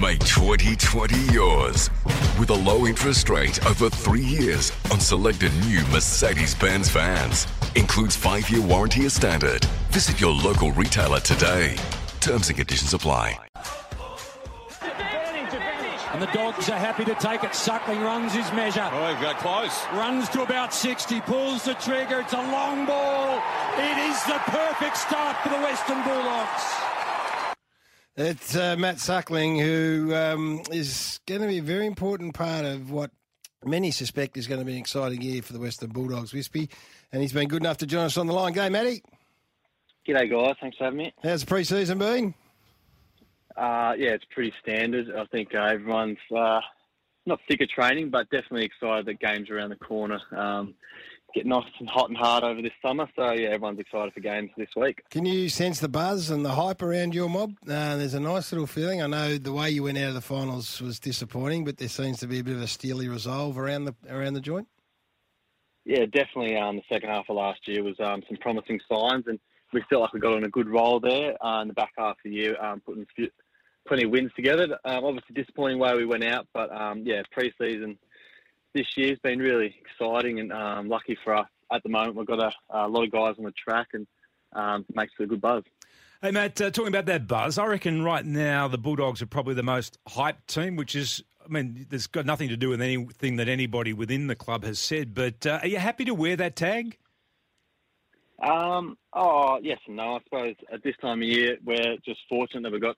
Make 2020 yours with a low interest rate over three years on selected new Mercedes Benz vans. Includes five year warranty as standard. Visit your local retailer today. Terms and conditions apply. And the dogs are happy to take it. Suckling runs his measure. Oh, he got close. Runs to about 60, pulls the trigger. It's a long ball. It is the perfect start for the Western Bulldogs. It's uh, Matt Suckling, who um, is going to be a very important part of what many suspect is going to be an exciting year for the Western Bulldogs, Wispy. And he's been good enough to join us on the line. Go, Matty. G'day, guys. Thanks for having me. How's the pre-season been? Uh, yeah, it's pretty standard. I think uh, everyone's uh, not sick of training, but definitely excited that games are around the corner. Um, getting nice and hot and hard over this summer, so yeah, everyone's excited for games this week. Can you sense the buzz and the hype around your mob? Uh, there's a nice little feeling. I know the way you went out of the finals was disappointing, but there seems to be a bit of a steely resolve around the around the joint. Yeah, definitely. Um, the second half of last year was um, some promising signs, and we felt like we got on a good roll there uh, in the back half of the year, um, putting few, plenty of wins together. Um, obviously disappointing way we went out, but um, yeah, pre-season this year's been really exciting and um, lucky for us. At the moment, we've got a, a lot of guys on the track and um, makes it a good buzz. Hey, Matt, uh, talking about that buzz, I reckon right now the Bulldogs are probably the most hyped team, which is, I mean, there's got nothing to do with anything that anybody within the club has said, but uh, are you happy to wear that tag? Um, oh, yes and no. I suppose at this time of year, we're just fortunate that we've got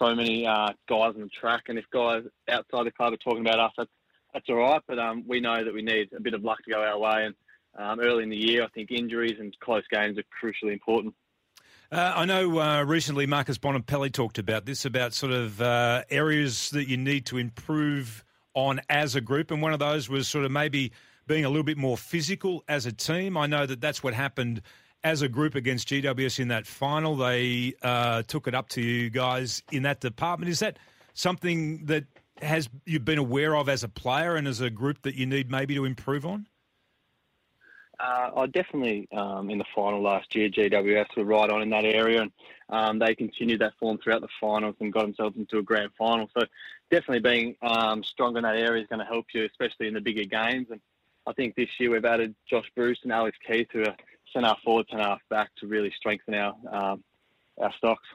so many uh, guys on the track, and if guys outside the club are talking about us, that's that's all right. But um, we know that we need a bit of luck to go our way, and um, early in the year, I think injuries and close games are crucially important. Uh, I know uh, recently Marcus Bontempelli talked about this, about sort of uh, areas that you need to improve on as a group, and one of those was sort of maybe being a little bit more physical as a team. I know that that's what happened as a group against GWS in that final. They uh, took it up to you guys in that department. Is that something that has you've been aware of as a player and as a group that you need maybe to improve on? Uh, I definitely um, in the final last year, GWS were right on in that area, and um, they continued that form throughout the finals and got themselves into a grand final. So definitely being um, strong in that area is going to help you, especially in the bigger games. And I think this year we've added Josh Bruce and Alex Keith, who are centre half forward, centre half back, to really strengthen our um, our stocks.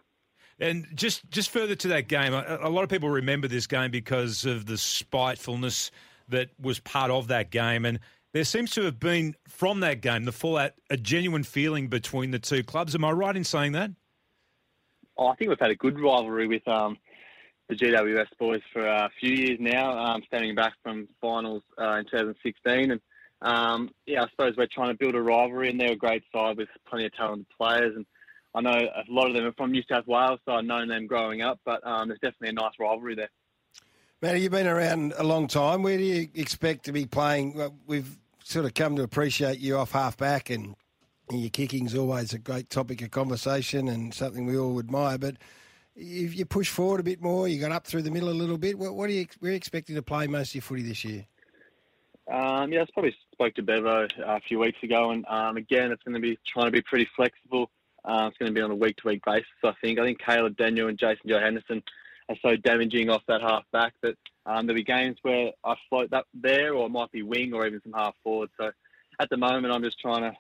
And just just further to that game, a, a, lot of people remember this game because of the spitefulness that was part of that game, and there seems to have been from that game the fallout a genuine feeling between the two clubs. Am I right in saying that? Oh, I think we've had a good rivalry with um, the GWS boys for a few years now, um, stemming back from finals uh, in 2016, and um, yeah, I suppose we're trying to build a rivalry, and they're a great side with plenty of talented players and I know a lot of them are from New South Wales, so I've known them growing up, but um, there's definitely a nice rivalry there. Matty, you've been around a long time. Where do you expect to be playing? We've sort of come to appreciate you off half back, and your kicking's always a great topic of conversation and something we all admire. But if you push forward a bit more, you got up through the middle a little bit. What, what are you? Where are you expecting to play most of your footy this year? Um, yeah, I probably spoke to Bevo a few weeks ago, and um, again, it's going to be trying to be pretty flexible. Uh, it's going to be on a week to week basis. I think. I think Caleb Daniel and Jason Johannisen are so damaging off that half back that um, there'll be games where I float that there, or it might be wing, or even some half forward. So at the moment, I'm just trying to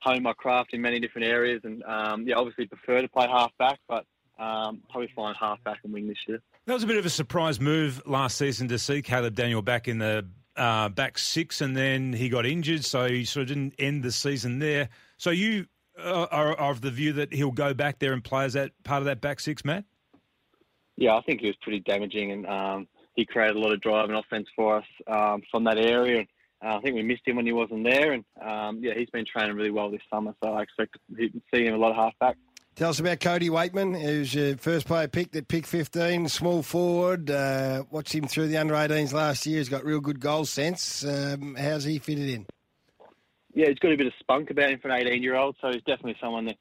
hone my craft in many different areas, and um, yeah, obviously prefer to play half back, but um, probably find half back and wing this year. That was a bit of a surprise move last season to see Caleb Daniel back in the uh, back six, and then he got injured, so he sort of didn't end the season there. So you uh, are of the view that he'll go back there and play as that part of that back six, Matt? Yeah, I think he was pretty damaging, and um, he created a lot of drive and offense for us um, from that area. And uh, I think we missed him when he wasn't there, and um, yeah, he's been training really well this summer, so I expect to see him a lot of halfback. Tell us about Cody Weightman, who's your first player picked at pick 15, small forward. Uh, watched him through the under 18s last year. He's got real good goal sense. Um, how's he fitted in? Yeah, he's got a bit of spunk about him for an 18 year old, so he's definitely someone that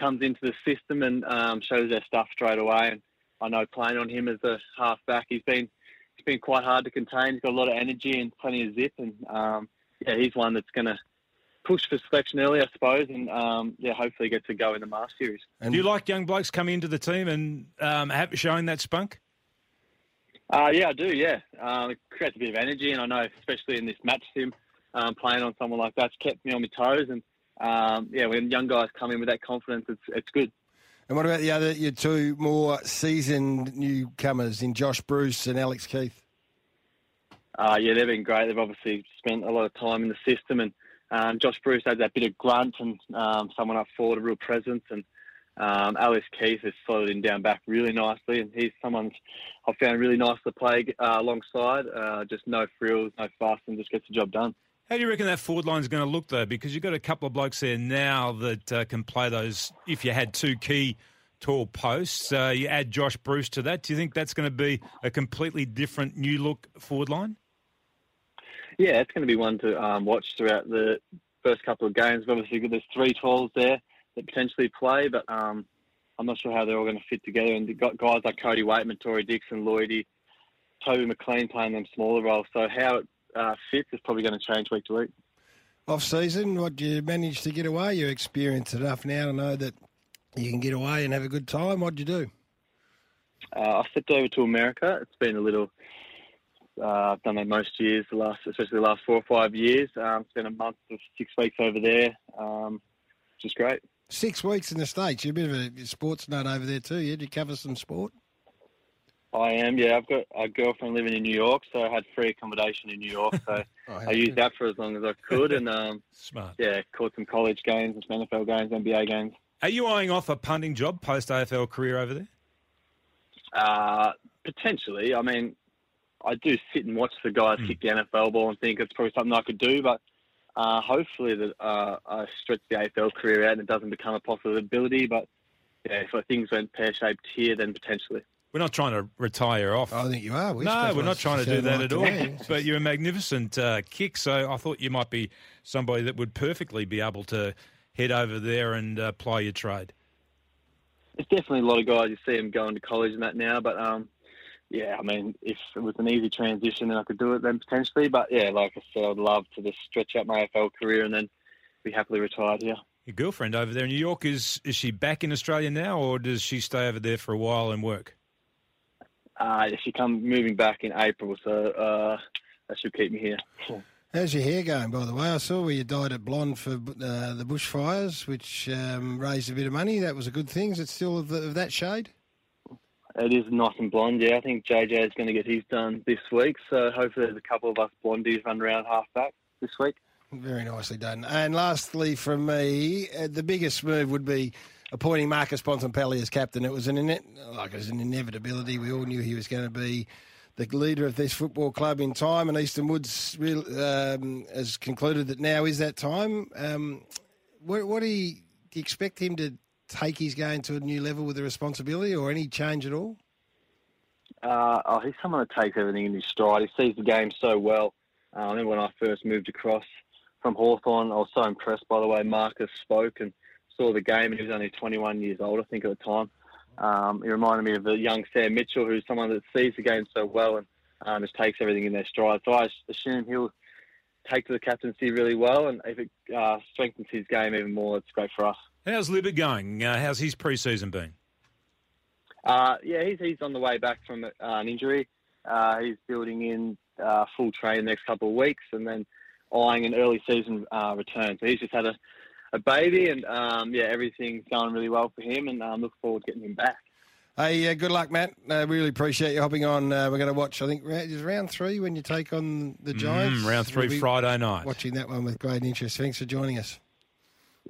comes into the system and um, shows their stuff straight away. And I know playing on him as a halfback, he's been he's been quite hard to contain. He's got a lot of energy and plenty of zip, and um, yeah, he's one that's going to push for selection early, I suppose, and um, yeah, hopefully get to go in the Marsh series. And do you like young blokes coming into the team and um, have, showing that spunk? Uh, yeah, I do. Yeah, um, it creates a bit of energy, and I know, especially in this match sim, um, playing on someone like that's kept me on my toes. And um, yeah, when young guys come in with that confidence, it's it's good. And what about the other your two more seasoned newcomers in Josh Bruce and Alex Keith? Uh, yeah, they've been great. They've obviously spent a lot of time in the system, and um, Josh Bruce had that bit of grunt and um, someone up forward, a real presence, and um, Alex Keith has slotted him down back really nicely, and he's someone I've found really nice to play uh, alongside. Uh, just no frills, no fuss, and just gets the job done. How do you reckon that forward line is going to look, though? Because you've got a couple of blokes there now that uh, can play those. If you had two key tall posts, uh, you add Josh Bruce to that. Do you think that's going to be a completely different new look forward line? Yeah, it's going to be one to um, watch throughout the first couple of games. Obviously, there's three tools there that potentially play, but um, I'm not sure how they're all going to fit together. And you've got guys like Cody Weightman, Tory Dickson, Lloydie, Toby McLean playing them smaller roles. So how it uh, fits is probably going to change week to week. Off season, what do you manage to get away? You're experienced enough now to know that you can get away and have a good time. What'd you do? Uh, I stepped over to America. It's been a little. Uh, I've done that most years, the last, especially the last four or five years. Um, spent a month of six weeks over there, um, which is great. Six weeks in the States. You're a bit of a sports nut over there too, yeah? Did you cover some sport? I am, yeah. I've got a girlfriend living in New York, so I had free accommodation in New York. So oh, I used that for as long as I could, and um, smart. Yeah, caught some college games, some NFL games, NBA games. Are you eyeing off a punting job post AFL career over there? Uh, potentially. I mean, I do sit and watch the guys mm. kick the NFL ball and think it's probably something I could do, but uh, hopefully that uh, I stretch the AFL career out and it doesn't become a possibility. But yeah, if things went pear shaped here, then potentially. We're not trying to retire off. I think you are. We no, we're not trying to do that at all. But you're a magnificent uh, kick, so I thought you might be somebody that would perfectly be able to head over there and uh, ply your trade. There's definitely a lot of guys you see them going to college and that now, but um, yeah, I mean, if it was an easy transition and I could do it, then potentially. But yeah, like I said, I'd love to just stretch out my AFL career and then be happily retired here. Your girlfriend over there in New York is is she back in Australia now, or does she stay over there for a while and work? Uh, she come moving back in April, so uh, that should keep me here. How's your hair going, by the way? I saw where you dyed it blonde for uh, the bushfires, which um, raised a bit of money. That was a good thing. Is it still of, the, of that shade? It is nice and blonde, yeah. I think JJ is going to get his done this week, so hopefully there's a couple of us blondies run around half back this week. Very nicely done. And lastly, from me, uh, the biggest move would be appointing Marcus Bontempelli as captain. It was an like it was an inevitability. We all knew he was going to be the leader of this football club in time, and Easton Woods um, has concluded that now is that time. Um, what, what do, you, do you expect him to take his game to a new level with the responsibility or any change at all? Uh, oh, he's someone that takes everything in his stride. He sees the game so well. Uh, I remember when I first moved across from Hawthorn, I was so impressed by the way Marcus spoke and saw the game, and he was only 21 years old, I think, at the time. Um, he reminded me of a young Sam Mitchell, who's someone that sees the game so well and um, just takes everything in their stride. So I assume he'll take to the captaincy really well, and if it uh, strengthens his game even more, it's great for us. How's Libba going? Uh, how's his pre-season been? Uh, yeah, he's he's on the way back from uh, an injury. Uh, he's building in uh, full train the next couple of weeks, and then eyeing an early season uh, return. So he's just had a, a baby, and um, yeah, everything's going really well for him, and um, look forward to getting him back. Hey, uh, good luck, Matt. I uh, really appreciate you hopping on. Uh, we're going to watch, I think, is round three when you take on the mm, Giants. Mm, round 3 we'll Friday night. Watching that one with great interest. Thanks for joining us.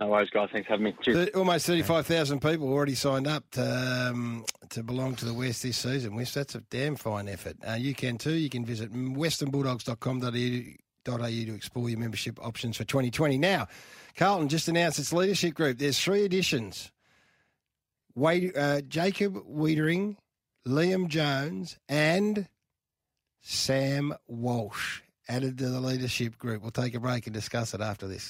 No worries, guys. Thanks for having me. Cheers. Almost 35,000 people already signed up to, um, to belong to the West this season. West, that's a damn fine effort. Uh, you can too. You can visit westernbulldogs.com.au to explore your membership options for 2020. Now, Carlton just announced its leadership group. There's three additions. Uh, Jacob Weitering, Liam Jones, and Sam Walsh added to the leadership group. We'll take a break and discuss it after this.